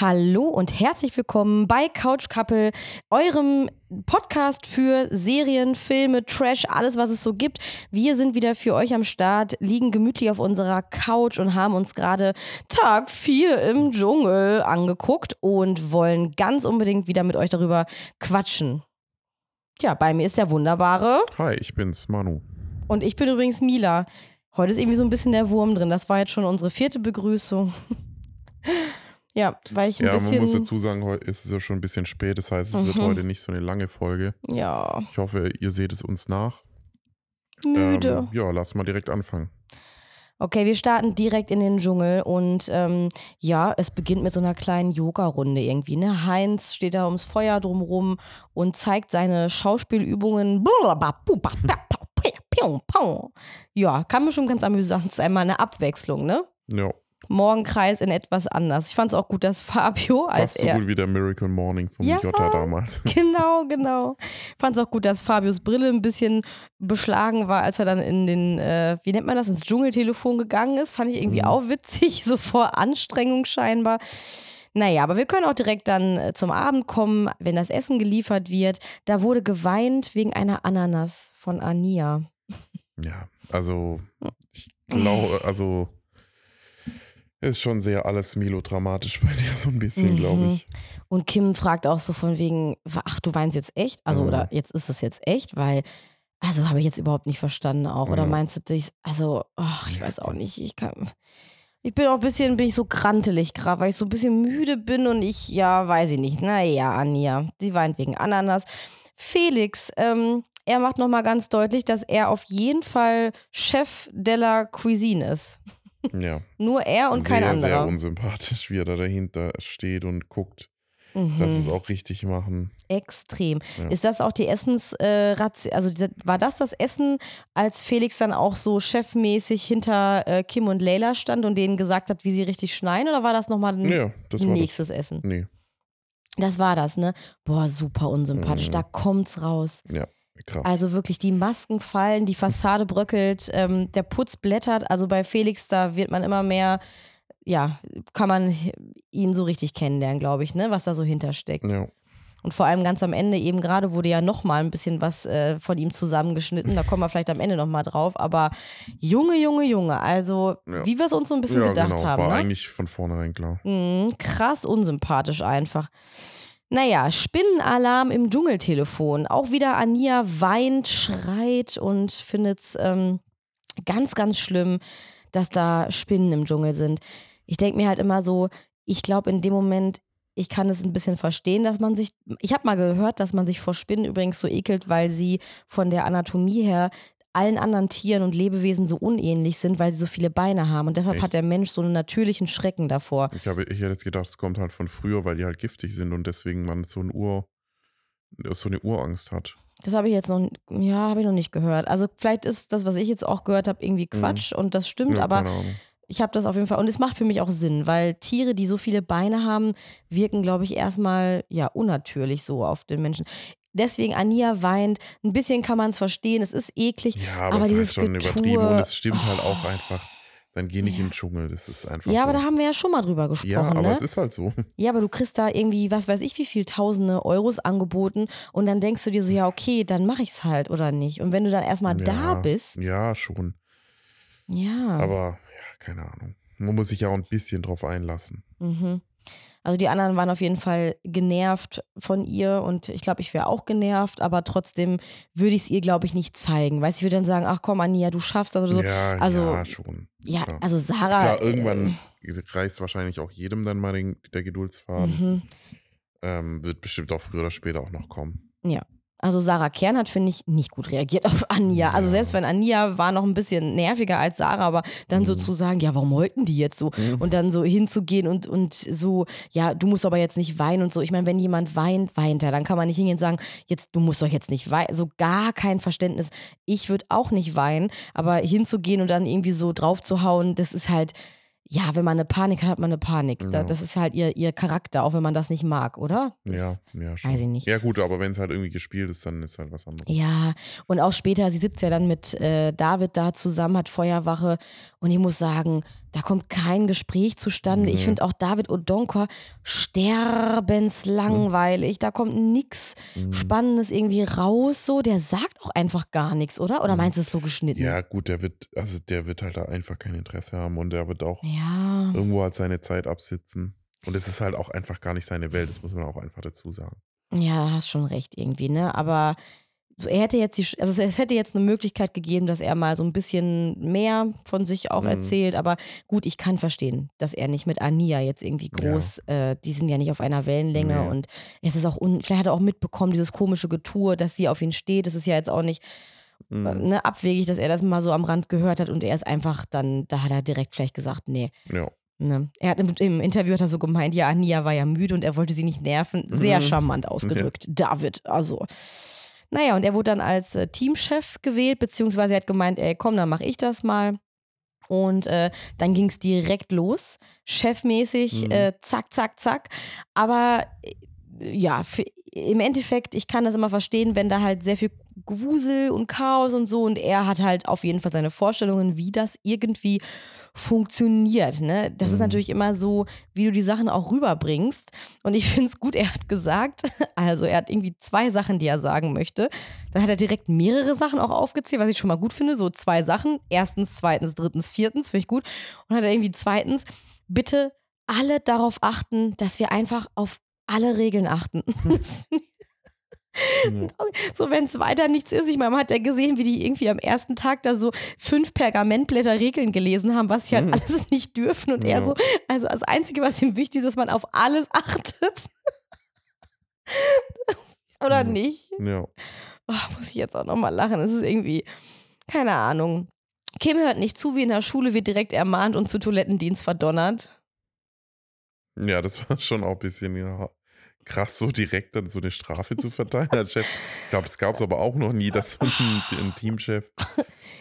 Hallo und herzlich willkommen bei Couch Couple, eurem Podcast für Serien, Filme, Trash, alles was es so gibt. Wir sind wieder für euch am Start, liegen gemütlich auf unserer Couch und haben uns gerade Tag 4 im Dschungel angeguckt und wollen ganz unbedingt wieder mit euch darüber quatschen. Tja, bei mir ist der wunderbare. Hi, ich bin's, Manu. Und ich bin übrigens Mila. Heute ist irgendwie so ein bisschen der Wurm drin. Das war jetzt schon unsere vierte Begrüßung. Ja, weil ich ein ja, bisschen. man muss dazu sagen, heute ist es ja schon ein bisschen spät. Das heißt, es wird Mhm. heute nicht so eine lange Folge. Ja, Ich hoffe, ihr seht es uns nach. müde. Ähm, ja, lass mal direkt anfangen. Okay, wir starten direkt in den Dschungel und ähm, ja, es beginnt mit so einer kleinen Yoga-Runde irgendwie. Ne? Heinz steht da ums Feuer drumrum und zeigt seine Schauspielübungen. Ja, kann bestimmt ganz amüsant sein, mal eine Abwechslung, ne? Ja, Morgenkreis in etwas anders. Ich fand es auch gut, dass Fabio, als fast so er. gut wie der Miracle Morning vom Ja. Jota damals. Genau, genau. Fand es auch gut, dass Fabius Brille ein bisschen beschlagen war, als er dann in den, äh, wie nennt man das, ins Dschungeltelefon gegangen ist. Fand ich irgendwie Mhm. auch witzig, so vor Anstrengung scheinbar. Naja, aber wir können auch direkt dann äh, zum Abend kommen, wenn das Essen geliefert wird. Da wurde geweint wegen einer Ananas von Ania. Ja, also ich glaube, also ist schon sehr alles melodramatisch bei dir, so ein bisschen, glaube Mhm. ich. Und Kim fragt auch so von wegen, ach, du weinst jetzt echt? Also, Mhm. oder jetzt ist es jetzt echt? Weil, also habe ich jetzt überhaupt nicht verstanden auch. Oder Ja. meinst du dich, also, ach, ich Ja. weiß auch nicht. Ich kann. Ich bin auch ein bisschen, bin ich so krantelig gerade, weil ich so ein bisschen müde bin und ich, ja, weiß ich nicht. Naja, Anja, sie weint wegen Ananas. Felix, ähm, er macht nochmal ganz deutlich, dass er auf jeden Fall Chef della Cuisine ist. Ja. Nur er und kein sehr, anderer. sehr unsympathisch, wie er da dahinter steht und guckt, dass Mhm. es auch richtig machen. Extrem. Ja. Ist das auch die Essensration, äh, also war das das Essen, als Felix dann auch so chefmäßig hinter äh, Kim und Leila stand und denen gesagt hat, wie sie richtig schneiden oder war das nochmal ein Ja, das war das. nächstes Essen? Nee, Das war das, ne? Boah, super unsympathisch, Mhm. da kommt's raus. Krass. Also wirklich, die Masken fallen, die Fassade bröckelt, ähm, der Putz blättert. Also bei Felix, da wird man immer mehr, ja, kann man ihn so richtig kennenlernen, glaube ich, ne? Was da so hintersteckt. ja. Und vor allem ganz am Ende eben gerade wurde ja nochmal ein bisschen was äh, von ihm zusammengeschnitten. Da kommen wir vielleicht am Ende nochmal drauf. Aber Junge, Junge, Junge. Also, Ja. wie wir es uns so ein bisschen ja, gedacht genau. haben. War ne? eigentlich von vornherein klar. Mhm, krass unsympathisch einfach. Naja, Spinnenalarm im Dschungeltelefon. Auch wieder Ania weint, schreit und findet es ähm, ganz, ganz schlimm, dass da Spinnen im Dschungel sind. Ich denke mir halt immer so, ich glaube in dem Moment, ich kann es ein bisschen verstehen, dass man sich, ich habe mal gehört, dass man sich vor Spinnen übrigens so ekelt, weil sie von der Anatomie her allen anderen Tieren und Lebewesen so unähnlich sind, weil sie so viele Beine haben. Und deshalb Echt? hat der Mensch so einen natürlichen Schrecken davor. Ich, habe, ich hätte jetzt gedacht, es kommt halt von früher, weil die halt giftig sind und deswegen man so, ein Ur, so eine Urangst hat. Das habe ich jetzt noch, ja, habe ich noch nicht gehört. Also vielleicht ist das, was ich jetzt auch gehört habe, irgendwie Quatsch und das stimmt, Mhm. Ja, aber ich habe das auf jeden Fall und es macht für mich auch Sinn, weil Tiere, die so viele Beine haben, wirken, glaube ich, erstmal ja unnatürlich so auf den Menschen. Deswegen Ania weint, ein bisschen kann man es verstehen, es ist eklig. Ja, aber, aber es ist dieses halt schon Getue- übertrieben und es stimmt halt auch Oh. einfach. Dann geh nicht Ja. in den Dschungel, das ist einfach Ja, so. aber da haben wir ja schon mal drüber gesprochen, ja, aber ne? es ist halt so. Ja, aber du kriegst da irgendwie, was weiß ich, wie viel tausende Euros angeboten und dann denkst du dir so, ja, okay, dann mache ich's halt oder nicht. Und wenn du dann erstmal da Ja, bist, Ja, schon. ja. Aber, ja, keine Ahnung. Man muss sich ja auch ein bisschen drauf einlassen. Mhm. Also die anderen waren auf jeden Fall genervt von ihr und ich glaube, ich wäre auch genervt, aber trotzdem würde ich es ihr, glaube ich, nicht zeigen. Weißt du, ich würde dann sagen, ach komm, Ania, du schaffst das oder so. ja, also, ja, schon. Ja, klar. also Sarah. Klar, irgendwann reißt wahrscheinlich auch jedem dann mal den, der Äh, Geduldsfaden. mhm. Ähm, wird bestimmt auch früher oder später auch noch kommen. Also Sarah Kern hat, finde ich, nicht gut reagiert auf Anja. Also selbst wenn Anja war noch ein bisschen nerviger als Sarah, aber dann so Mhm. zu sagen, ja, warum wollten die jetzt so? Mhm. Und dann so hinzugehen und, und so, ja, du musst aber jetzt nicht weinen und so. Ich meine, wenn jemand weint, weint er. Dann kann man nicht hingehen und sagen, jetzt, du musst doch jetzt nicht weinen. So gar kein Verständnis. Ich würde auch nicht weinen, aber hinzugehen und dann irgendwie so drauf zu hauen, das ist halt, ja, wenn man eine Panik hat, hat man eine Panik. Ja. das ist halt ihr, ihr Charakter, auch wenn man das nicht mag, oder? Ja, ja, schon. Weiß ich nicht. Ja, gut, aber wenn es halt irgendwie gespielt ist, dann ist halt was anderes. Ja, und auch später, sie sitzt ja dann mit äh, David da zusammen, hat Feuerwache und ich muss sagen, Da kommt kein Gespräch zustande. Ich Nee. finde auch David Odonkor sterbenslangweilig. Da kommt nichts Mhm. Spannendes irgendwie raus. So, der sagt auch einfach gar nichts, oder? Oder Mhm. meinst du es so geschnitten? Ja, gut, der wird, also der wird halt da einfach kein Interesse haben und der wird auch Ja. irgendwo halt seine Zeit absitzen. Und es ist halt auch einfach gar nicht seine Welt, das muss man auch einfach dazu sagen. Ja, da hast schon recht irgendwie, ne? Aber so, er hätte jetzt die, also es hätte jetzt eine Möglichkeit gegeben, dass er mal so ein bisschen mehr von sich auch Mhm. erzählt. Aber gut, ich kann verstehen, dass er nicht mit Ania jetzt irgendwie groß, äh, die sind ja nicht auf einer Wellenlänge Nee. und es ist auch, un, vielleicht hat er auch mitbekommen, dieses komische Getue, dass sie auf ihn steht. Das ist ja jetzt auch nicht äh, Mhm. ne, abwegig, dass er das mal so am Rand gehört hat und er ist einfach dann, da hat er direkt vielleicht gesagt, nee. Ja. Ne? Er hat im, im Interview hat er so gemeint, ja, Ania war ja müde und er wollte sie nicht nerven. Sehr Mhm. charmant ausgedrückt. David, also. Naja, und er wurde dann als äh, Teamchef gewählt, beziehungsweise er hat gemeint, ey, komm, dann mach ich das mal. Und äh, dann ging es direkt los, chefmäßig, Mhm. äh, zack, zack, zack. Aber äh, ja, für, im Endeffekt, ich kann das immer verstehen, wenn da halt sehr viel Gewusel und Chaos und so und er hat halt auf jeden Fall seine Vorstellungen, wie das irgendwie funktioniert. Ne? Das ist Mhm. natürlich immer so, wie du die Sachen auch rüberbringst. Und ich finde es gut, er hat gesagt, also er hat irgendwie zwei Sachen, die er sagen möchte. Dann hat er direkt mehrere Sachen auch aufgezählt, was ich schon mal gut finde. So zwei Sachen. Erstens, zweitens, drittens, viertens, finde ich gut. Und hat er irgendwie zweitens, bitte alle darauf achten, dass wir einfach auf alle Regeln achten. Das ich Ja. so, wenn es weiter nichts ist. Ich meine, man hat ja gesehen, wie die irgendwie am ersten Tag da so fünf Pergamentblätter Regeln gelesen haben, was sie halt Mhm. alles nicht dürfen. Und er Ja. so, also das Einzige, was ihm wichtig ist, dass man auf alles achtet. Oder Mhm. nicht? Ja. Oh, muss ich jetzt auch nochmal lachen. Es ist irgendwie, keine Ahnung. Kim hört nicht zu, wie in der Schule wird direkt ermahnt und zu Toilettendienst verdonnert. ja, das war schon auch ein bisschen ja, krass, so direkt dann so eine Strafe zu verteilen als Chef. Ich glaube, es gab es aber auch noch nie, dass so ein, ein Teamchef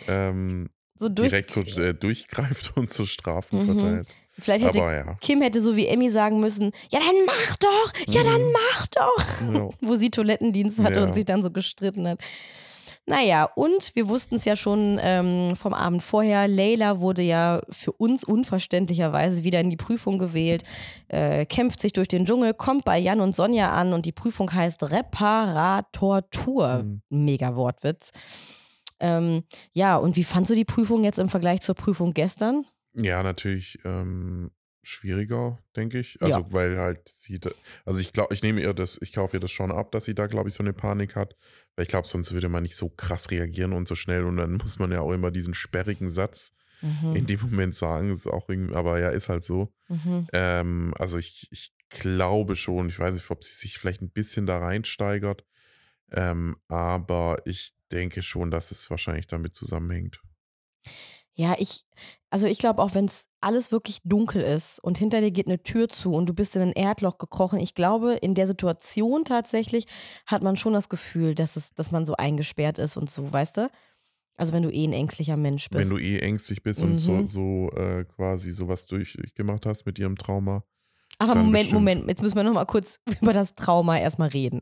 ähm, So direkt so äh, durchgreift und so Strafen Mhm. verteilt. Vielleicht hätte Aber ja. Kim hätte so wie Emmy sagen müssen: Ja, dann mach doch! Ja, dann Mhm. mach doch! ja. wo sie Toilettendienst hatte Ja. und sich dann so gestritten hat. Naja, und wir wussten es ja schon ähm, vom Abend vorher. Leila wurde ja für uns unverständlicherweise wieder in die Prüfung gewählt, äh, kämpft sich durch den Dschungel, kommt bei Jan und Sonja an und die Prüfung heißt Reparatortur. Mhm. Mega Wortwitz. Ähm, ja, und wie fandst du die Prüfung jetzt im Vergleich zur Prüfung gestern? Ja, natürlich ähm, schwieriger, denke ich. Also, weil halt sie, da, also ich glaube, ich nehme ihr das, ich kaufe ihr das schon ab, dass sie da, glaube ich, so eine Panik hat. Weil ich glaube, sonst würde man nicht so krass reagieren und so schnell. Und dann muss man ja auch immer diesen sperrigen Satz Mhm. in dem Moment sagen. Ist auch irgendwie, aber ja, ist halt so. Mhm. Ähm, also ich, ich glaube schon, ich weiß nicht, ob sie sich vielleicht ein bisschen da reinsteigert. Ähm, aber ich denke schon, dass es wahrscheinlich damit zusammenhängt. Ja, ich, also ich glaube auch, wenn es alles wirklich dunkel ist und hinter dir geht eine Tür zu und du bist in ein Erdloch gekrochen, ich glaube, in der Situation tatsächlich hat man schon das Gefühl, dass es, dass man so eingesperrt ist und so, weißt du? Also wenn du eh ein ängstlicher Mensch bist. Wenn du eh ängstlich bist und so, Mhm. so äh, quasi sowas durchgemacht hast mit ihrem Trauma. Aber Moment, bestimmt. Moment, jetzt müssen wir noch mal kurz über das Trauma erstmal reden.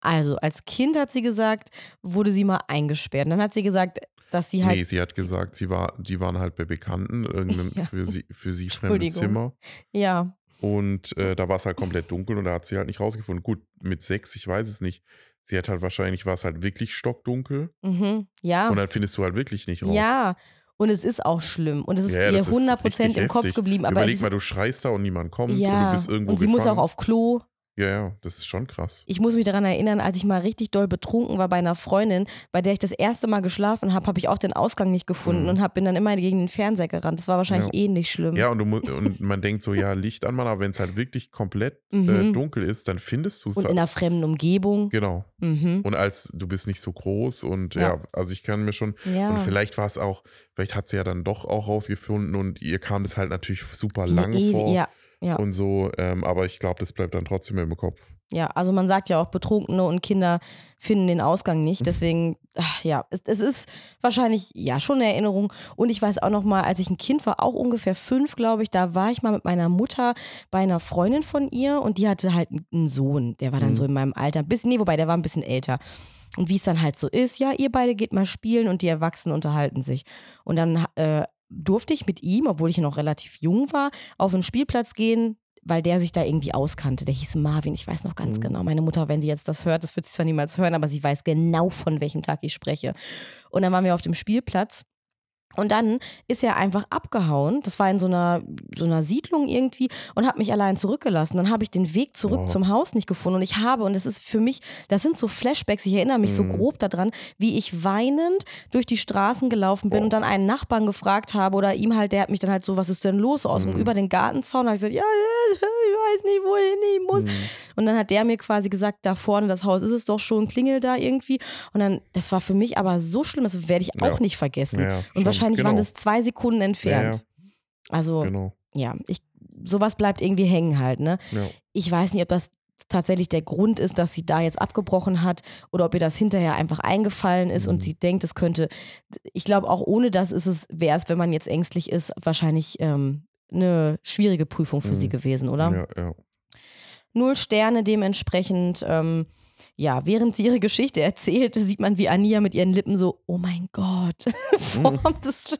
Also, als Kind hat sie gesagt, wurde sie mal eingesperrt. Und dann hat sie gesagt, dass sie halt nee, sie hat gesagt, sie war, die waren halt bei Bekannten, irgendeinem Ja. für sie, für sie fremden. Zimmer. ja, Und äh, da war es halt komplett dunkel und da hat sie halt nicht rausgefunden. Gut, mit sechs, ich weiß es nicht. Sie hat halt wahrscheinlich, war es halt wirklich stockdunkel mhm, ja. und dann findest du halt wirklich nicht raus. Ja, und es ist auch schlimm. Und es ist Ja, ihr das ist 100% richtig im Kopf heftig. geblieben. Aber Überleg mal, du schreist da und niemand kommt ja, und du bist irgendwo und sie muss gefangen. auch auf Klo. Ja, ja, das ist schon krass. Ich muss mich daran erinnern, als ich mal richtig doll betrunken war bei einer Freundin, bei der ich das erste Mal geschlafen habe, habe ich auch den Ausgang nicht gefunden Mhm. und hab, bin dann immer gegen den Fernseher gerannt. Das war wahrscheinlich Ja. ähnlich schlimm. Ja, und, du, und man denkt so, ja, Licht an, Mann, aber wenn es halt wirklich komplett äh, Mhm. dunkel ist, dann findest du es und in einer fremden Umgebung. Genau. Mhm. Und als du bist nicht so groß und ja, Ja. also ich kann mir schon, Ja. und vielleicht war es auch, vielleicht hat sie ja dann doch auch rausgefunden und ihr kam das halt natürlich super Wie eine lang Ewi- vor Ja, ja. und so, ähm, aber ich glaube, das bleibt dann trotzdem im Kopf. Ja, also man sagt ja auch, Betrunkene und Kinder finden den Ausgang Mhm. nicht. Deswegen, ach, ja, es, es ist wahrscheinlich ja schon eine Erinnerung. Und ich weiß auch noch mal, als ich ein Kind war, auch ungefähr fünf, glaube ich, da war ich mal mit meiner Mutter bei einer Freundin von ihr und die hatte halt einen Sohn, der war dann Mhm. so in meinem Alter, ein bisschen, nee, wobei der war ein bisschen älter. Und wie es dann halt so ist, ja, ihr beide geht mal spielen und die Erwachsenen unterhalten sich. Und dann äh, durfte ich mit ihm, obwohl ich noch relativ jung war, auf einen Spielplatz gehen, weil der sich da irgendwie auskannte. Der hieß Marvin, ich weiß noch ganz mhm. genau. Meine Mutter, wenn sie jetzt das hört, das wird sie zwar niemals hören, aber sie weiß genau, von welchem Tag ich spreche. Und dann waren wir auf dem Spielplatz und dann ist er einfach abgehauen. Das war in so einer, so einer Siedlung irgendwie und hat mich allein zurückgelassen. Dann habe ich den Weg zurück oh. zum Haus nicht gefunden. Und ich habe, und das ist für mich, das sind so Flashbacks, ich erinnere mich mhm. so grob daran, wie ich weinend durch die Straßen gelaufen bin oh. und dann einen Nachbarn gefragt habe oder ihm halt, der hat mich dann halt so, was ist denn los aus mhm. über den Gartenzaun? habe ich gesagt, ja, ja, ich weiß nicht, wohin ich muss. Mhm. Und dann hat der mir quasi gesagt, da vorne das Haus ist es doch schon, klingel da irgendwie. Und dann, das war für mich aber so schlimm, das werde ich auch ja. nicht vergessen. Ja, und wahrscheinlich wahrscheinlich genau. waren das zwei Sekunden entfernt. Ja, ja. Also, genau. ja, ich, sowas bleibt irgendwie hängen halt, ne? Ja. Ich weiß nicht, ob das tatsächlich der Grund ist, dass sie da jetzt abgebrochen hat oder ob ihr das hinterher einfach eingefallen ist mhm. und sie denkt, es könnte. Ich glaube, auch ohne das ist es, wäre es, wenn man jetzt ängstlich ist, wahrscheinlich ähm, eine schwierige Prüfung für mhm. sie gewesen, oder? Ja, ja. Null Sterne dementsprechend. Ähm, ja, während sie ihre Geschichte erzählte, sieht man, wie Ania mit ihren Lippen so, oh mein Gott, formt es.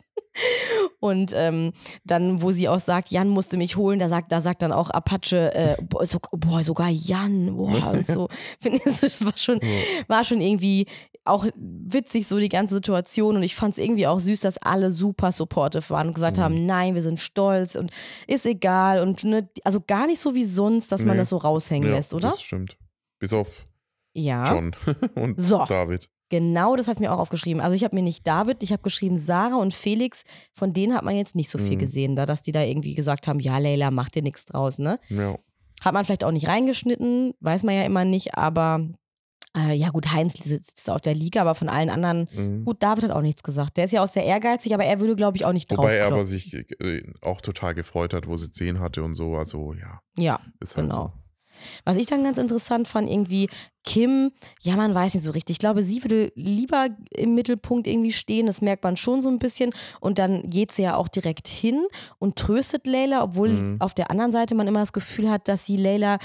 Und ähm, dann, wo sie auch sagt, Jan musste mich holen, da sagt, da sagt dann auch Apache, äh, so, boah, sogar Jan, boah, und so. Finde ich, das war schon, war schon irgendwie auch witzig, so die ganze Situation. Und ich fand es irgendwie auch süß, dass alle super supportive waren und gesagt mhm. haben, nein, wir sind stolz und ist egal. Und ne, also gar nicht so wie sonst, dass nee. man das so raushängen ja, lässt, oder? Das stimmt. Bis auf ja. John und so. David. Genau, das habe ich mir auch aufgeschrieben. Also ich habe mir nicht David, ich habe geschrieben Sarah und Felix. Von denen hat man jetzt nicht so viel mhm. gesehen, da, dass die da irgendwie gesagt haben, ja, Leila, mach dir nichts draus, ne? Ja. Hat man vielleicht auch nicht reingeschnitten, weiß man ja immer nicht, aber äh, ja gut, Heinz sitzt auf der Liga, aber von allen anderen, mhm. gut, David hat auch nichts gesagt. Der ist ja auch sehr ehrgeizig, aber er würde, glaube ich, auch nicht drauf Wobei er aber sich äh, auch total gefreut hat, wo sie 10 hatte und so, also ja. Ja, ist halt genau. So. Was ich dann ganz interessant fand, irgendwie Kim, ja, man weiß nicht so richtig. Ich glaube, sie würde lieber im Mittelpunkt irgendwie stehen, das merkt man schon so ein bisschen. Und dann geht sie ja auch direkt hin und tröstet Leila, obwohl mhm. auf der anderen Seite man immer das Gefühl hat, dass sie Leila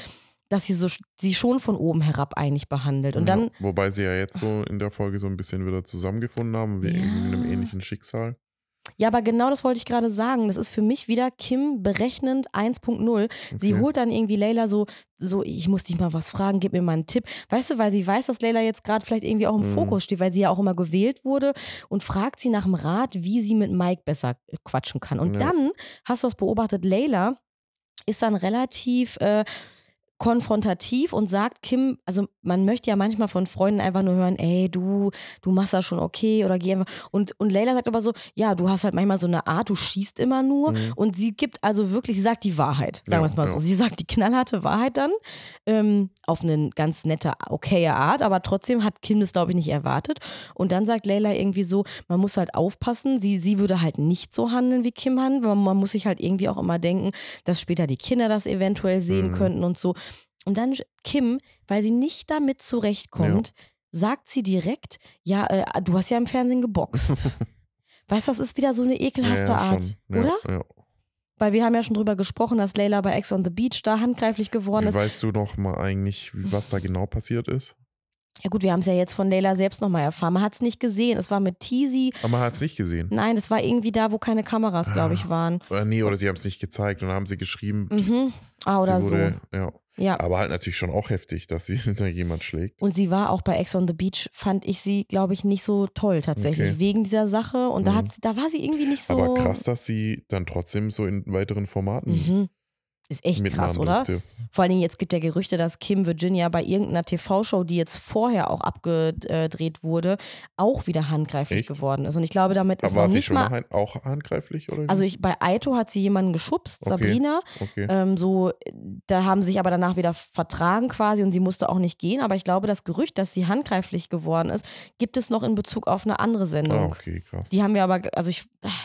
dass sie so sie schon von oben herab eigentlich behandelt. Und dann, wobei sie ja jetzt so in der Folge so ein bisschen wieder zusammengefunden haben, wie ja. in einem ähnlichen Schicksal. Ja, aber genau das wollte ich gerade sagen. Das ist für mich wieder Kim berechnend 1.0. Okay. Sie holt dann irgendwie Leila so, so, ich muss dich mal was fragen, gib mir mal einen Tipp. Weißt du, weil sie weiß, dass Leila jetzt gerade vielleicht irgendwie auch im mhm. Fokus steht, weil sie ja auch immer gewählt wurde und fragt sie nach dem Rat, wie sie mit Mike besser quatschen kann. Und ja. dann hast du das beobachtet, Leila ist dann relativ äh, konfrontativ und sagt Kim, also man möchte ja manchmal von Freunden einfach nur hören, ey, du, du machst das schon okay oder geh einfach. Und, und Leila sagt aber so, ja, du hast halt manchmal so eine Art, du schießt immer nur. Mhm. Und sie gibt also wirklich, sie sagt die Wahrheit, sagen wir es mal ja. so. Sie sagt die knallharte Wahrheit dann ähm, auf eine ganz nette, okaye Art, aber trotzdem hat Kim das, glaube ich, nicht erwartet. Und dann sagt Leila irgendwie so, man muss halt aufpassen, sie, sie würde halt nicht so handeln, wie Kim handelt. Man, man muss sich halt irgendwie auch immer denken, dass später die Kinder das eventuell sehen mhm. könnten und so. Und dann Kim, weil sie nicht damit zurechtkommt, ja. sagt sie direkt, ja, äh, du hast ja im Fernsehen geboxt. weißt du, das ist wieder so eine ekelhafte ja, Art, oder? Ja. Weil wir haben ja schon drüber gesprochen, dass Layla bei Ex on the Beach da handgreiflich geworden Wie ist. Weißt du noch mal eigentlich, was da genau passiert ist? Ja gut, wir haben es ja jetzt von Layla selbst nochmal erfahren. Man hat es nicht gesehen. Es war mit Teasy. Aber man hat es nicht gesehen. Nein, das war irgendwie da, wo keine Kameras, glaube ich, ah. waren. Oder nee, oder sie haben es nicht gezeigt und dann haben sie geschrieben. Mhm. Ah, oder wurde, so. Ja. Ja. Aber halt natürlich schon auch heftig, dass sie hinter jemand schlägt. Und sie war auch bei Ex on the Beach, fand ich sie, glaube ich, nicht so toll tatsächlich, okay. wegen dieser Sache. Und mhm. da, hat, da war sie irgendwie nicht so. Aber krass, dass sie dann trotzdem so in weiteren Formaten mhm. Ist echt krass, oder? Durfte. Vor allen Dingen, jetzt gibt ja Gerüchte, dass Kim Virginia bei irgendeiner TV-Show, die jetzt vorher auch abgedreht wurde, auch wieder handgreiflich echt? geworden ist. Und ich glaube, damit Aber ist war sie nicht schon mal auch handgreiflich, oder? Also ich, bei Aito hat sie jemanden geschubst, okay. Sabrina. Okay. Ähm, so, da haben sie sich aber danach wieder vertragen quasi und sie musste auch nicht gehen. Aber ich glaube, das Gerücht, dass sie handgreiflich geworden ist, gibt es noch in Bezug auf eine andere Sendung. Ah, okay, krass. Die haben wir aber, also ich,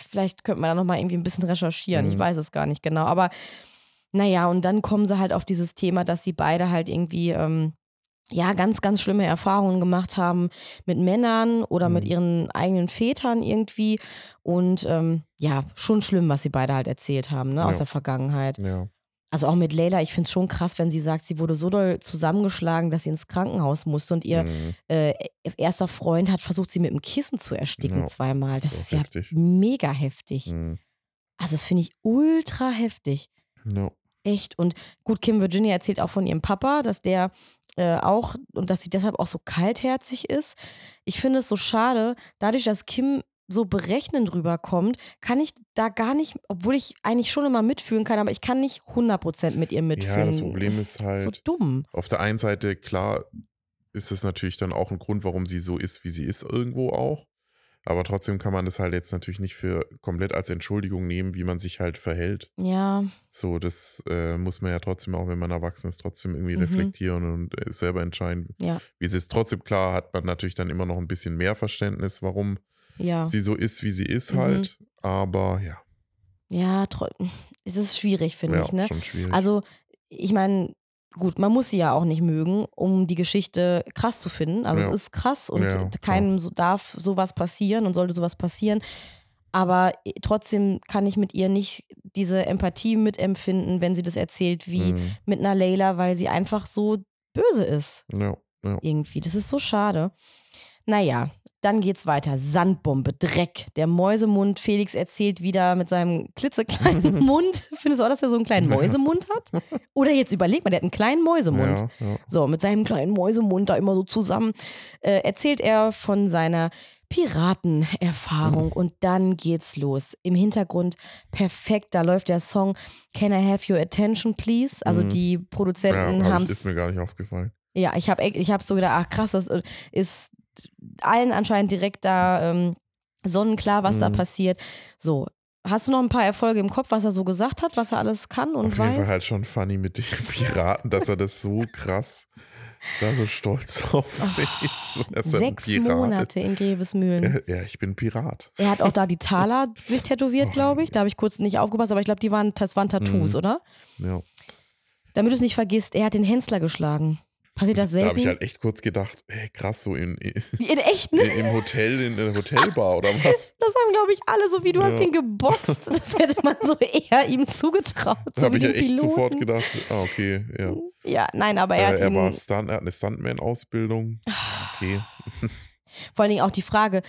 vielleicht könnte man da nochmal irgendwie ein bisschen recherchieren. Mhm. Ich weiß es gar nicht genau. Aber naja, und dann kommen sie halt auf dieses Thema, dass sie beide halt irgendwie, ähm, ja, ganz, ganz schlimme Erfahrungen gemacht haben mit Männern oder mhm. mit ihren eigenen Vätern irgendwie. Und ähm, ja, schon schlimm, was sie beide halt erzählt haben, ne, aus der Vergangenheit. Ja. also auch mit Leila, ich finde es schon krass, wenn sie sagt, sie wurde so doll zusammengeschlagen, dass sie ins Krankenhaus musste und ihr Mhm. äh, erster Freund hat versucht, sie mit dem Kissen zu ersticken Ja, zweimal. Das das ist ist ja mega heftig. Mhm. Also das finde ich ultra heftig. Ja. Echt. Und gut, Kim Virginia erzählt auch von ihrem Papa, dass der äh, auch und dass sie deshalb auch so kaltherzig ist. Ich finde es so schade, dadurch, dass Kim so berechnend rüberkommt, kann ich da gar nicht, obwohl ich eigentlich schon immer mitfühlen kann, aber ich kann nicht 100% mit ihr mitfühlen. ja, das Problem ist so halt, dumm. auf der einen Seite, klar, ist es natürlich dann auch ein Grund, warum sie so ist, wie sie ist, irgendwo auch. Aber trotzdem kann man das halt jetzt natürlich nicht für komplett als Entschuldigung nehmen, wie man sich halt verhält. Ja, So, das äh, muss man ja trotzdem auch, wenn man erwachsen ist, trotzdem irgendwie Mhm. reflektieren und äh, selber entscheiden, ja, wie es ist. Trotzdem, klar, hat man natürlich dann immer noch ein bisschen mehr Verständnis, warum ja. sie so ist, wie sie ist Mhm. halt. Aber ja, Ja, es ist schwierig, finde ja ich, ne? schon schwierig. Also, ich meine, gut, man muss sie ja auch nicht mögen, um die Geschichte krass zu finden. Also Ja. es ist krass und Ja, keinem so, darf sowas passieren und sollte sowas passieren. Aber trotzdem kann ich mit ihr nicht diese Empathie mitempfinden, wenn sie das erzählt, wie Mhm. mit einer Leila, weil sie einfach so böse ist. ja, ja. Irgendwie. Das ist so schade. Naja, dann geht's weiter. Sandbombe, Dreck, der Mäusemund. Felix erzählt wieder mit seinem klitzekleinen Mund. Findest du auch, dass er so einen kleinen Ja. Mäusemund hat? Oder jetzt überleg mal, der hat einen kleinen Mäusemund. Ja, ja. So, mit seinem kleinen Mäusemund da immer so zusammen äh, erzählt er von seiner Piratenerfahrung Mhm. und dann geht's los. Im Hintergrund perfekt, da läuft der Song Can I Have Your Attention Please? Also Mhm. die ja Produzenten hab haben ich, ist mir gar nicht aufgefallen. ja, ich habe ich hab so gedacht, ach krass, das ist allen anscheinend direkt da ähm, sonnenklar, was da Mhm. passiert. So, hast du noch ein paar Erfolge im Kopf, was er so gesagt hat, was er alles kann und Auf weiß? jeden Fall halt schon funny mit den Piraten, dass er das so krass, da so stolz drauf ist. Er ein Sechs Monate in Grevesmühlen. Ist. Ja, ich bin Pirat. Er hat auch da die Taler sich tätowiert, glaube ich. Da habe ich kurz nicht aufgepasst, aber ich glaube, die waren, das waren Tattoos, Mhm. oder? Ja. Damit du es nicht vergisst, er hat den Hensler geschlagen. Passiert das Da habe ich halt echt kurz gedacht, ey, krass, so in, in, in echt, ne? im Hotel, in der Hotelbar oder was? Das haben, glaube ich, alle so wie du hast Ja. ihn geboxt. Das hätte man so eher ihm zugetraut. So habe ich ja echt Piloten. sofort gedacht, ah, okay, ja. Ja, nein, aber er Äh, hat er war Stunt, er hat eine Stuntman-Ausbildung. Okay. Vor allen Dingen auch die Frage,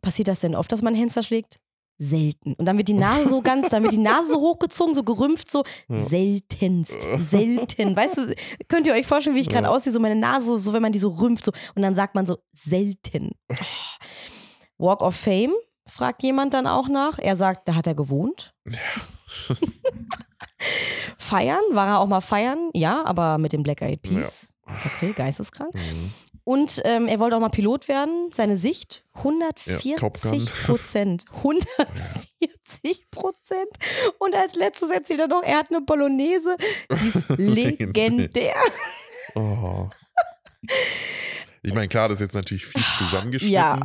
passiert das denn oft, dass man Hensler schlägt? Selten. Und dann wird die Nase so ganz, dann wird die Nase so hochgezogen, so gerümpft, so Ja. seltenst. Selten. Weißt du, könnt ihr euch vorstellen, wie ich gerade Ja. aussehe? So meine Nase, so wenn man die so rümpft, so und dann sagt man so selten. Walk of Fame? Fragt jemand dann auch nach. Er sagt, da hat er gewohnt. Feiern? War er auch mal feiern? Ja, aber mit dem Black Eyed Peas. Okay, geisteskrank. Mhm. Und ähm, er wollte auch mal Pilot werden. Seine Sicht 140 Top Gun. Prozent. 140 Prozent. Und als letztes erzählt er noch, er hat eine Bolognese. Die ist legendär. Oh. Ich meine, klar, das ist jetzt natürlich fies zusammengeschnitten, Ja.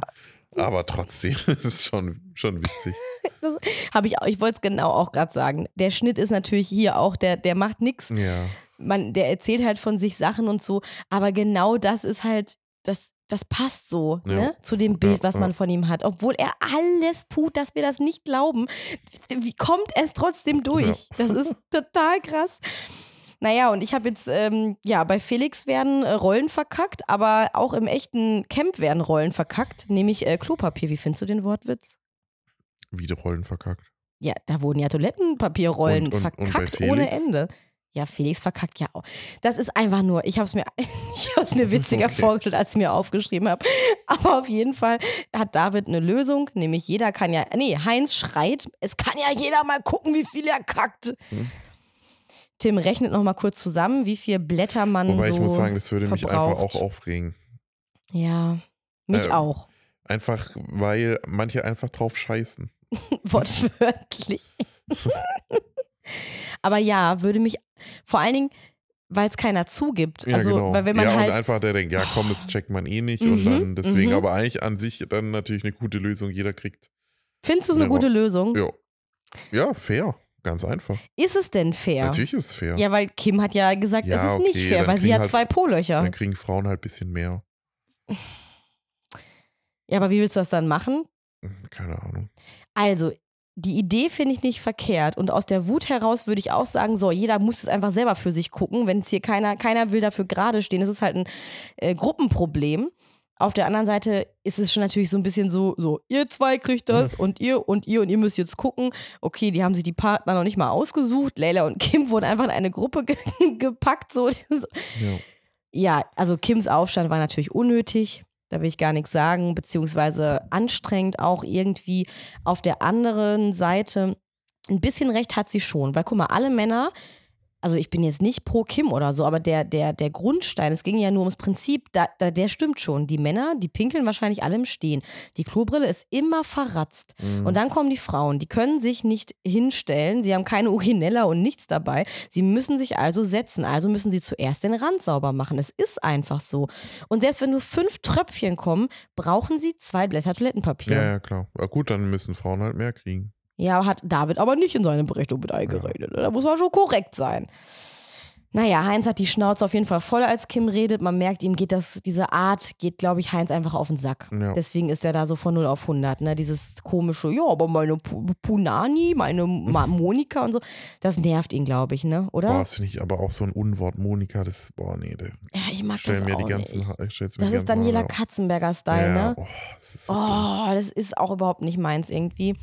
aber trotzdem ist es schon, schon witzig. Das habe ich auch, ich wollte es genau auch gerade sagen. Der Schnitt ist natürlich hier auch, der, der macht nichts. Ja. Man, der erzählt halt von sich Sachen und so, aber genau das ist halt, das, das passt so Ja. ne, zu dem Bild, Ja, was man ja. von ihm hat. Obwohl er alles tut, dass wir das nicht glauben. Wie kommt es trotzdem durch? Das ist total krass. Naja, und ich habe jetzt, ähm, ja, bei Felix werden äh, Rollen verkackt, aber auch im echten Camp werden Rollen verkackt, nämlich äh, Klopapier. Wie findest du den Wortwitz? Wieder Rollen verkackt. Ja, da wurden ja Toilettenpapierrollen Und- und- und verkackt ohne Felix? Ende. Ja, Felix verkackt ja auch. Das ist einfach nur, ich habe es mir, ich hab's mir witziger Okay. vorgestellt, als ich mir aufgeschrieben habe. Aber auf jeden Fall hat David eine Lösung, nämlich jeder kann ja, nee, Heinz schreit, es kann ja jeder mal gucken, wie viel er kackt. Hm. Tim rechnet noch mal kurz zusammen, wie viel Blätter man Wobei so ich muss sagen, das würde mich einfach verbraucht. auch aufregen. Ja, mich Äh, auch. Einfach, weil manche einfach drauf scheißen. Wortwörtlich. Aber ja, würde mich vor allen Dingen, weil es keiner zugibt. Ja, also, genau. weil wenn man ja, halt. und einfach der denkt, ja komm, das checkt man eh nicht. und Mhm, dann deswegen, mhm. aber eigentlich an sich dann natürlich eine gute Lösung, jeder kriegt. findest du es eine gute Lösung? Ja. Ja, fair. Ganz einfach. Ist es denn fair? Natürlich ist es fair. Ja, weil Kim hat ja gesagt, Ja, es ist nicht okay, fair, dann weil sie hat halt- zwei Po-Löcher. Dann kriegen Frauen halt ein bisschen mehr. Ja, aber wie willst du das dann machen? Hm, Keine Ahnung. Also, die Idee finde ich nicht verkehrt. Und aus der Wut heraus würde ich auch sagen, so, jeder muss es einfach selber für sich gucken. Wenn es hier keiner, keiner will dafür gerade stehen, das ist halt ein äh, Gruppenproblem. Auf der anderen Seite ist es schon natürlich so ein bisschen so, so, ihr zwei kriegt das und ihr und ihr und ihr müsst jetzt gucken. Okay, die haben sich die Partner noch nicht mal ausgesucht. Leila und Kim wurden einfach in eine Gruppe ge gepackt. So. Ja. ja, also Kims Aufstand war natürlich unnötig. Da will ich gar nichts sagen, beziehungsweise anstrengend auch irgendwie. Auf der anderen Seite, ein bisschen recht hat sie schon, weil guck mal, alle Männer also ich bin jetzt nicht pro Kim oder so, aber der, der, der Grundstein, es ging ja nur ums Prinzip, da, da, der stimmt schon. Die Männer, die pinkeln wahrscheinlich alle im Stehen. Die Klobrille ist immer verratzt. Mhm. Und dann kommen die Frauen, die können sich nicht hinstellen, sie haben keine Urinella und nichts dabei. Sie müssen sich also setzen, also müssen sie zuerst den Rand sauber machen. Es ist einfach so. Und selbst wenn nur fünf Tröpfchen kommen, brauchen sie zwei Blätter Toilettenpapier. Ja, ja, klar. Ja, gut, dann müssen Frauen halt mehr kriegen. Ja, hat David aber nicht in seine Berechnung mit eingerechnet. Da muss man schon korrekt sein. Naja, Heinz hat die Schnauze auf jeden Fall voll, als Kim redet. Man merkt, ihm geht das, diese Art geht, glaube ich, Heinz einfach auf den Sack. Ja. Deswegen ist er da so von 0 auf 100. Ne? Dieses komische, ja, aber meine P Punani, meine Ma Monika und so, das nervt ihn, glaube ich, ne? oder? Boah, das finde ich aber auch so ein Unwort. Monika, das, boah, nee. Der, ja, ich mag das mir auch die ganzen, nicht. das die ist Daniela Katzenberger-Style, ja, ne? Oh, das ist, so oh, das ist auch überhaupt nicht meins irgendwie.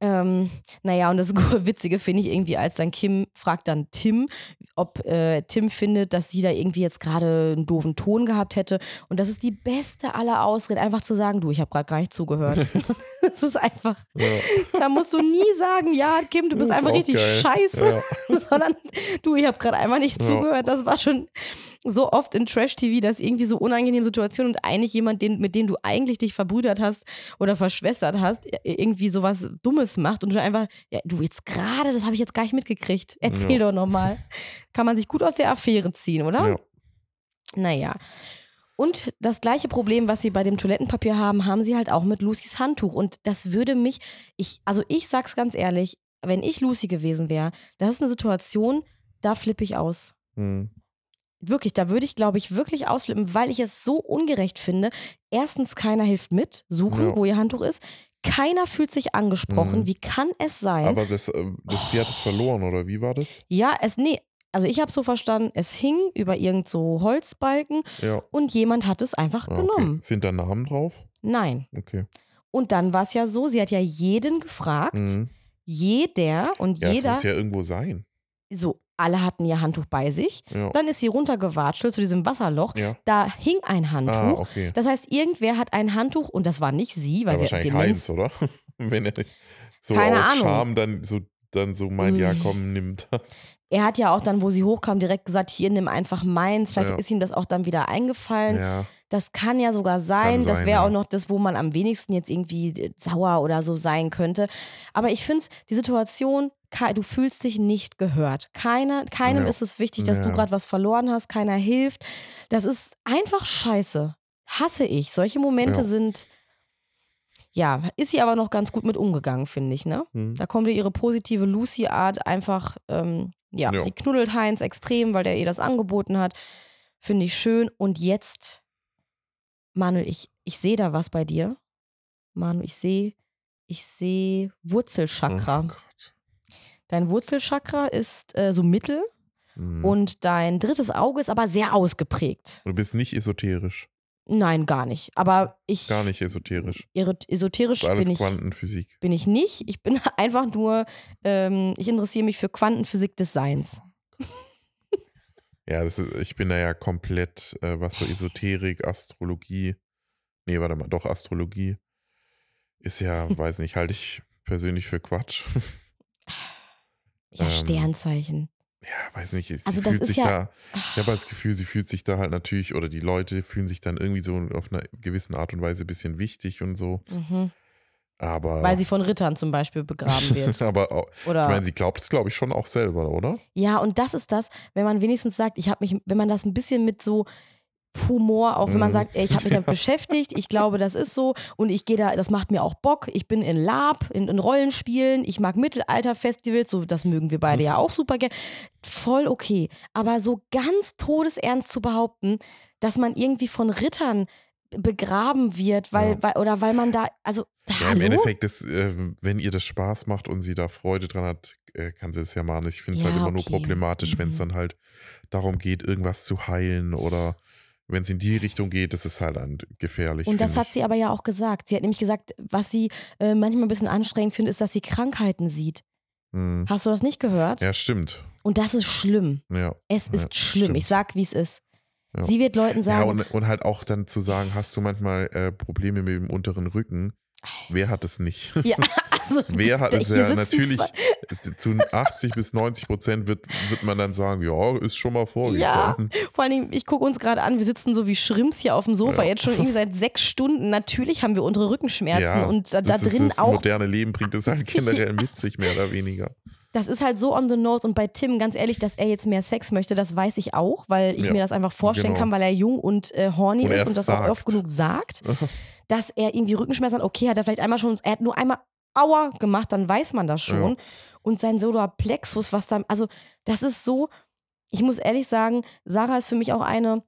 Ähm, naja, und das Witzige finde ich irgendwie, als dann Kim fragt dann Tim, ob äh, Tim findet, dass sie da irgendwie jetzt gerade einen doofen Ton gehabt hätte. Und das ist die beste aller Ausreden, einfach zu sagen, du, ich habe gerade gar nicht zugehört. das ist einfach, ja. da musst du nie sagen, ja, Kim, du bist einfach richtig geil. scheiße, ja. sondern du, ich habe gerade einfach nicht ja. zugehört. Das war schon so oft in Trash-TV, dass irgendwie so unangenehme Situationen und eigentlich jemand, den, mit dem du eigentlich dich verbrüdert hast oder verschwestert hast, irgendwie sowas Dummes macht und du einfach, ja, du jetzt gerade, das habe ich jetzt gar nicht mitgekriegt. Erzähl ja. doch nochmal. Kann man sich gut aus der Affäre ziehen, oder? Ja. Naja. Und das gleiche Problem, was sie bei dem Toilettenpapier haben, haben sie halt auch mit Lucys Handtuch. Und das würde mich, ich, also ich sag's ganz ehrlich, wenn ich Lucy gewesen wäre, das ist eine Situation, da flippe ich aus. Mhm wirklich, da würde ich, glaube ich, wirklich ausflippen, weil ich es so ungerecht finde. Erstens, keiner hilft mit, suchen, ja. wo ihr Handtuch ist. Keiner fühlt sich angesprochen. Mhm. Wie kann es sein? Aber das, äh, das, sie hat es verloren, oder wie war das? Ja, es, nee, also ich habe so verstanden, es hing über irgend so Holzbalken ja. und jemand hat es einfach ah, genommen. Sind da Namen drauf? Nein. Okay. Und dann war es ja so, sie hat ja jeden gefragt, mhm. jeder und ja, jeder. Das muss ja irgendwo sein. So, alle hatten ihr Handtuch bei sich. Ja. Dann ist sie runtergewatschelt zu diesem Wasserloch. Ja. Da hing ein Handtuch. Ah, okay. Das heißt, irgendwer hat ein Handtuch und das war nicht sie, weil ja, sie wahrscheinlich Demenz. Heinz, oder? Wenn er so Keine aus Ahnung. Scham dann so, dann so meint, mm. ja komm, nimm das. Er hat ja auch dann, wo sie hochkam, direkt gesagt, hier nimm einfach meins. Vielleicht ja. ist ihm das auch dann wieder eingefallen. Ja. Das kann ja sogar sein. sein das wäre auch noch das, wo man am wenigsten jetzt irgendwie sauer oder so sein könnte. Aber ich finde die Situation du fühlst dich nicht gehört. Keiner, keinem ja. ist es wichtig, dass ja. du gerade was verloren hast, keiner hilft. Das ist einfach scheiße. Hasse ich. Solche Momente ja. sind. Ja, ist sie aber noch ganz gut mit umgegangen, finde ich, ne? Mhm. Da kommt ihr ihre positive Lucy-Art einfach, ähm, ja, sie knuddelt Heinz extrem, weil der ihr das angeboten hat. Finde ich schön. Und jetzt, Manuel, ich, ich sehe da was bei dir. Manu, ich sehe, ich sehe Wurzelchakra. Oh Dein Wurzelchakra ist äh, so mittel mhm. und dein drittes Auge ist aber sehr ausgeprägt. Du bist nicht esoterisch. Nein, gar nicht. Aber ich. Gar nicht esoterisch. Esoterisch das ist alles bin ich. Quantenphysik. Bin ich nicht. Ich bin einfach nur, ähm, ich interessiere mich für Quantenphysik des Seins. ja, ist, ich bin da ja komplett, äh, was so Esoterik, Astrologie. Nee, warte mal, doch, Astrologie. Ist ja, weiß nicht, halte ich persönlich für Quatsch. Ja, ähm, Sternzeichen. Ja, weiß nicht. Sie also das fühlt ist sich ja, da, ich habe das Gefühl, sie fühlt sich da halt natürlich, oder die Leute fühlen sich dann irgendwie so auf einer gewissen Art und Weise ein bisschen wichtig und so. Mhm. Aber. Weil sie von Rittern zum Beispiel begraben wird. aber auch, oder, ich meine, sie glaubt es, glaube ich, schon auch selber, oder? Ja, und das ist das, wenn man wenigstens sagt, ich habe mich, wenn man das ein bisschen mit so Humor, auch wenn man mhm. sagt, ey, ich habe mich damit beschäftigt, ich glaube, das ist so und ich gehe da, das macht mir auch Bock. Ich bin in Lab, in, in Rollenspielen, ich mag Mittelalterfestivals, so das mögen wir beide ja auch super gerne. Voll okay. Aber so ganz todesernst zu behaupten, dass man irgendwie von Rittern begraben wird, weil, Ja. weil oder weil man da, also Ja, im Endeffekt, das, äh, wenn ihr das Spaß macht und sie da Freude dran hat, äh, kann sie es ja machen. Ich finde es Ja, halt immer nur okay. problematisch, wenn es Mhm. dann halt darum geht, irgendwas zu heilen oder wenn es in die Richtung geht, das ist halt dann gefährlich. Und das hat ich. sie aber ja auch gesagt. Sie hat nämlich gesagt, was sie äh, manchmal ein bisschen anstrengend findet, ist, dass sie Krankheiten sieht. Hm. Hast du das nicht gehört? Ja, stimmt. Und das ist schlimm. Ja. Es Ja, ist schlimm. stimmt. Ich sag, wie es ist. Ja. Sie wird Leuten Ja, sagen, und, und halt auch dann zu sagen, hast du manchmal äh, Probleme mit dem unteren Rücken? Wer hat es nicht? ja, also Wer hat es ja natürlich zu 80 bis 90 Prozent wird, wird man dann sagen, ja, ist schon mal vorgekommen. Vor allem, ich gucke uns gerade an, wir sitzen so wie Schrimps hier auf dem Sofa, Ja. jetzt schon irgendwie seit sechs Stunden. Natürlich haben wir unsere Rückenschmerzen Ja, und da, da das drin das auch. moderne Leben bringt es halt generell mit sich, mehr oder weniger. Das ist halt so on the nose und bei Tim, ganz ehrlich, dass er jetzt mehr Sex möchte, das weiß ich auch, weil ich Ja, mir das einfach vorstellen genau. kann, weil er jung und äh, horny Und ist und das auch sagt. oft genug sagt, dass er irgendwie Rückenschmerzen hat. Okay, hat er vielleicht einmal schon, er hat nur einmal Aua gemacht, dann weiß man das schon. Ja. Und sein Solarplexus, was da, also das ist so, ich muss ehrlich sagen, Sarah ist für mich auch eine,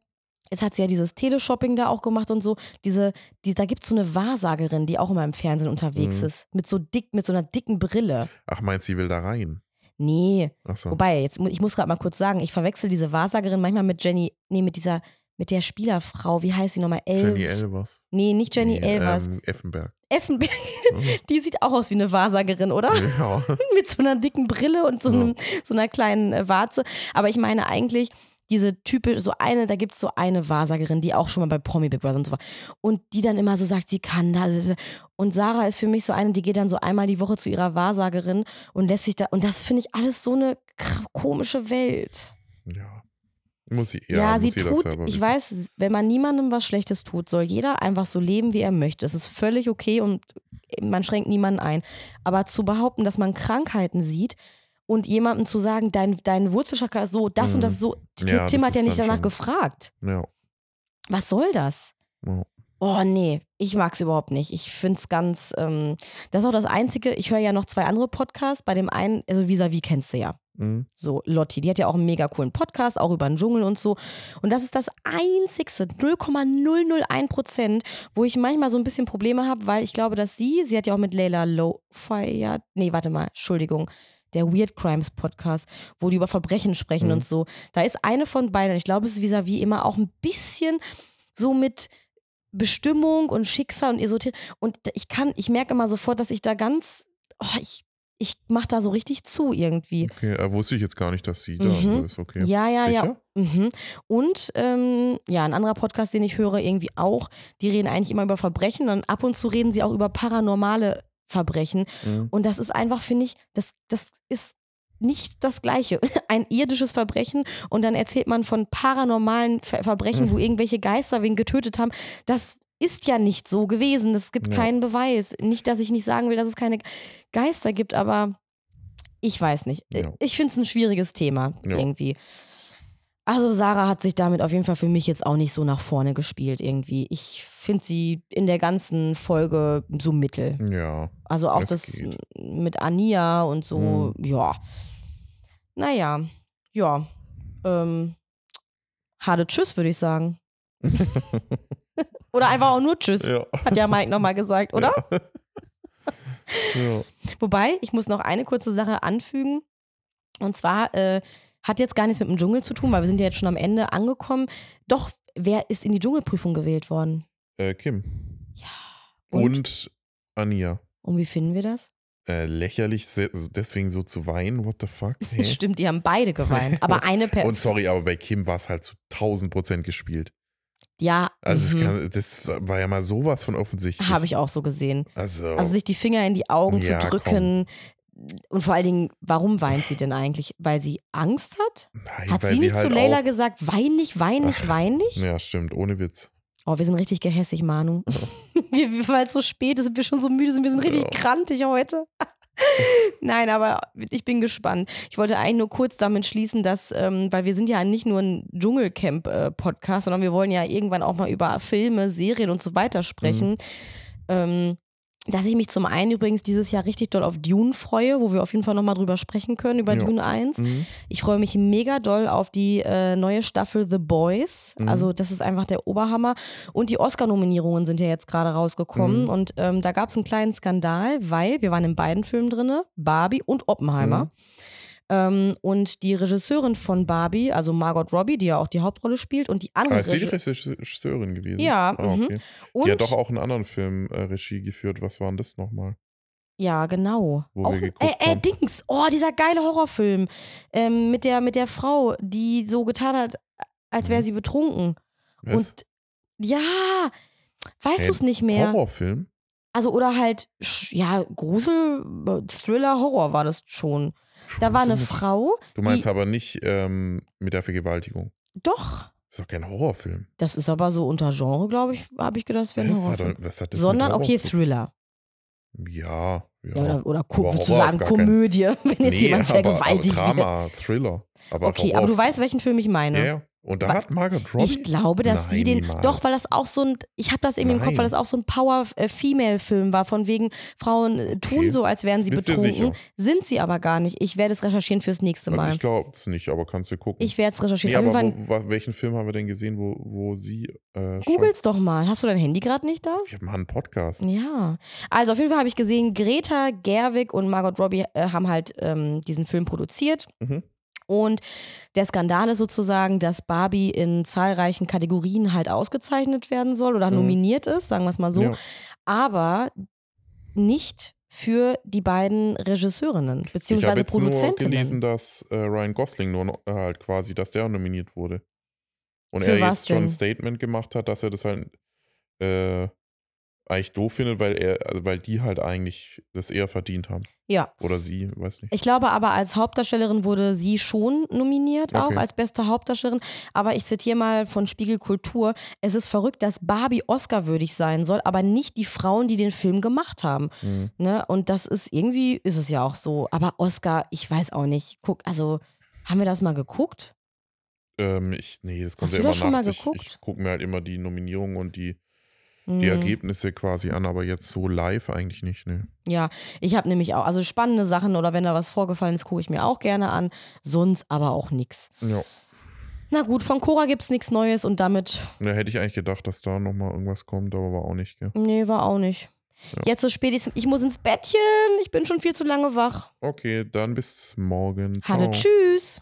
Jetzt hat sie ja dieses Teleshopping da auch gemacht und so. Diese, die, da gibt es so eine Wahrsagerin, die auch immer im Fernsehen unterwegs Mhm. ist. Mit so dick, mit so einer dicken Brille. Ach, meint sie will da rein? Nee, Achso. Wobei, jetzt, ich muss gerade mal kurz sagen, ich verwechsel diese Wahrsagerin manchmal mit Jenny, nee, mit dieser, mit der Spielerfrau, wie heißt sie nochmal? El Jenny Elvers. Nee, nicht Jenny Nee, Elvers. Ähm, Effenberg. Effenberg, die sieht auch aus wie eine Wahrsagerin, oder? ja. mit so einer dicken Brille und so, Ja. einem, so einer kleinen äh, Warze. Aber ich meine eigentlich, diese Type, so eine, da gibt es so eine Wahrsagerin, die auch schon mal bei Promi Big Brother und so war. Und die dann immer so sagt, sie kann da. Und Sarah ist für mich so eine, die geht dann so einmal die Woche zu ihrer Wahrsagerin und lässt sich da. Und das finde ich alles so eine komische Welt. Ja. Muss sie, ja, Ja, sie tut, ich weiß, wenn man niemandem was Schlechtes tut, soll jeder einfach so leben, wie er möchte. Es ist völlig okay und man schränkt niemanden ein. Aber zu behaupten, dass man Krankheiten sieht und jemandem zu sagen, dein, dein Wurzelchakra ist so, das und Mhm. das ist so, Ja, Tim das hat ja nicht danach schon- gefragt. Ja. Was soll das? Ja. Oh nee, ich mag es überhaupt nicht. Ich finde es ganz, ähm, das ist auch das Einzige, ich höre ja noch zwei andere Podcasts. Bei dem einen, also Vis-a-vis kennst du ja. Mhm. So, Lotti, die hat ja auch einen mega coolen Podcast, auch über den Dschungel und so. Und das ist das einzigste, 0,001 Prozent, wo ich manchmal so ein bisschen Probleme habe, weil ich glaube, dass sie, sie hat ja auch mit Layla Lowfire, nee, warte mal, Entschuldigung, der Weird Crimes Podcast, wo die über Verbrechen sprechen Mhm. und so. Da ist eine von beiden, ich glaube, es ist vis-à-vis immer auch ein bisschen so mit Bestimmung und Schicksal und Esoterik. Und ich kann, ich merke immer sofort, dass ich da ganz, oh, ich, ich mache da so richtig zu irgendwie. Okay, äh, wusste ich jetzt gar nicht, dass sie Mhm. da ist. Okay. Ja, ja, ja. Sicher? Mhm. Und ähm, ja, ein anderer Podcast, den ich höre, irgendwie auch, die reden eigentlich immer über Verbrechen und ab und zu reden sie auch über paranormale Verbrechen. Mhm. Und das ist einfach, finde ich, das, das ist nicht das Gleiche. Ein irdisches Verbrechen und dann erzählt man von paranormalen Ver Verbrechen, Mhm. wo irgendwelche Geister wen getötet haben. Das ist ja nicht so gewesen. Es gibt Ja. keinen Beweis. Nicht, dass ich nicht sagen will, dass es keine Geister gibt, aber ich weiß nicht. Ja. Ich finde es ein schwieriges Thema Ja. irgendwie. Also Sarah hat sich damit auf jeden Fall für mich jetzt auch nicht so nach vorne gespielt irgendwie. Ich finde sie in der ganzen Folge so mittel. Ja. Also auch das geht. mit Ania und so, ja. Naja, ja. Ähm, harte Tschüss, würde ich sagen. Oder einfach auch nur Tschüss, Ja. hat ja Mike nochmal gesagt, oder? ja. Wobei, ich muss noch eine kurze Sache anfügen. Und zwar äh, hat jetzt gar nichts mit dem Dschungel zu tun, weil wir sind ja jetzt schon am Ende angekommen. Doch, wer ist in die Dschungelprüfung gewählt worden? Äh, Kim. Ja. Und, Und? Ania. Und wie finden wir das? Äh, lächerlich, deswegen so zu weinen, what the fuck? Hä? Stimmt, die haben beide geweint. Aber eine per Und sorry, aber bei Kim war es halt zu 1000 Prozent gespielt. Ja, Also mhm. kann, das war ja mal sowas von offensichtlich. habe ich auch so gesehen. Also, Also sich die Finger in die Augen Ja, zu drücken. Und vor allen Dingen, warum weint sie denn eigentlich? Weil sie Angst hat? nein, Hat sie nicht zu halt Leila gesagt, wein nicht, wein nicht, wein nicht? Ja, stimmt, ohne Witz. Oh, wir sind richtig gehässig, Manu. wir, wir- weil es so spät ist, sind wir schon so müde, sind wir sind richtig Ja. krantig heute. Nein, aber ich bin gespannt. Ich wollte eigentlich nur kurz damit schließen, dass, ähm, weil wir sind ja nicht nur ein Dschungelcamp-Podcast, sondern wir wollen ja irgendwann auch mal über Filme, Serien und so weiter sprechen. Mhm. Ähm, dass ich mich zum einen übrigens dieses Jahr richtig doll auf Dune freue, wo wir auf jeden Fall nochmal drüber sprechen können, über Ja. Dune 1. Mhm. Ich freue mich mega doll auf die äh, neue Staffel The Boys. Mhm. Also das ist einfach der Oberhammer. Und die Oscar-Nominierungen sind ja jetzt gerade rausgekommen. Mhm. Und ähm, da gab es einen kleinen Skandal, weil wir waren in beiden Filmen drin, Barbie und Oppenheimer. Mhm. Ähm, und die Regisseurin von Barbie, also Margot Robbie, die ja auch die Hauptrolle spielt, und die Ah, andere ist die Regisseurin. Gewesen? Ja, Ah, mhm. okay. Und, Die hat doch auch einen anderen Film äh, Regie geführt. Was war denn das nochmal? Ja, genau. Wo auch, wir geguckt äh, äh, haben. Dings. Oh, dieser geile Horrorfilm ähm, mit, der, mit der Frau, die so getan hat, als wäre Mhm. sie betrunken. Was? Und ja, weißt Hä, du es nicht mehr? Horrorfilm? Also, oder halt, ja, Grusel, äh, Thriller, Horror war das schon. Da war eine Frau. Du meinst die, aber nicht ähm, mit der Vergewaltigung. Doch. Das ist doch kein Horrorfilm. Das ist aber so unter Genre, glaube ich, habe ich gedacht, das wäre ein Was hat, Horrorfilm. was hat das Sondern, okay, Thriller. Ja, ja. Ja, oder, oder Aber würdest du sagen Komödie, wenn jetzt nee, jemand aber, aber vergewaltigt wird. Drama, Thriller. Aber Okay, Horror, aber du weißt, welchen Film ich meine. Ja, ja. Und da hat Margot Robbie. Ich glaube, dass sie Nein, den. niemals. Doch, weil das auch so ein. Ich habe das irgendwie im Kopf, weil Nein. das auch so ein Power-Female-Film war, von wegen Frauen äh, tun Okay. so, als wären sie Bist betrunken. Sind sie aber gar nicht. Ich werde es recherchieren fürs nächste Also Mal. ich glaube es nicht, aber kannst du gucken. Ich werde es recherchieren. nee, aber wo, welchen Film haben wir denn gesehen, wo, wo sie äh, googel's doch mal. Hast du dein Handy gerade nicht da? Wir machen einen Podcast. Ja. Also auf jeden Fall habe ich gesehen, Greta Gerwig und Margot Robbie äh, haben halt ähm, diesen Film produziert. Mhm. Und der Skandal ist sozusagen, dass Barbie in zahlreichen Kategorien halt ausgezeichnet werden soll oder Mhm. nominiert ist, sagen wir es mal so. Ja. Aber nicht für die beiden Regisseurinnen, Ich habe beziehungsweise jetzt nur Produzentinnen. gelesen, dass äh, Ryan Gosling nur äh, halt quasi, dass der nominiert wurde. Und Für er jetzt schon ein? Statement gemacht hat, dass er das halt äh, eigentlich doof findet, weil er, also weil die halt eigentlich das eher verdient haben. Ja. Oder sie, weiß nicht. Ich glaube aber, als Hauptdarstellerin wurde sie schon nominiert, auch Okay. als beste Hauptdarstellerin. Aber ich zitiere mal von Spiegel Kultur: Es ist verrückt, dass Barbie Oscar-würdig sein soll, aber nicht die Frauen, die den Film gemacht haben. Mhm. Ne? Und das ist irgendwie, ist es ja auch so. Aber Oscar, ich weiß auch nicht. Guck, also, haben wir das mal geguckt? Ähm, ich, nee, das kommt Hast ja immer das schon mal nachts. Ich, geguckt? ich gucke mir halt immer die Nominierungen und die. Die Ergebnisse quasi an, aber jetzt so live eigentlich nicht, ne. Ja, ich habe nämlich auch, also spannende Sachen oder wenn da was vorgefallen ist, gucke ich mir auch gerne an. Sonst aber auch nix. Ja. Na gut, von Cora gibt's nichts Neues und damit, Da hätte ich eigentlich gedacht, dass da nochmal irgendwas kommt, aber war auch nicht, gell. nee, war auch nicht. Ja. Jetzt ist spätestens, ich muss ins Bettchen, ich bin schon viel zu lange wach. Okay, dann bis morgen. Ciao. Hatte, tschüss.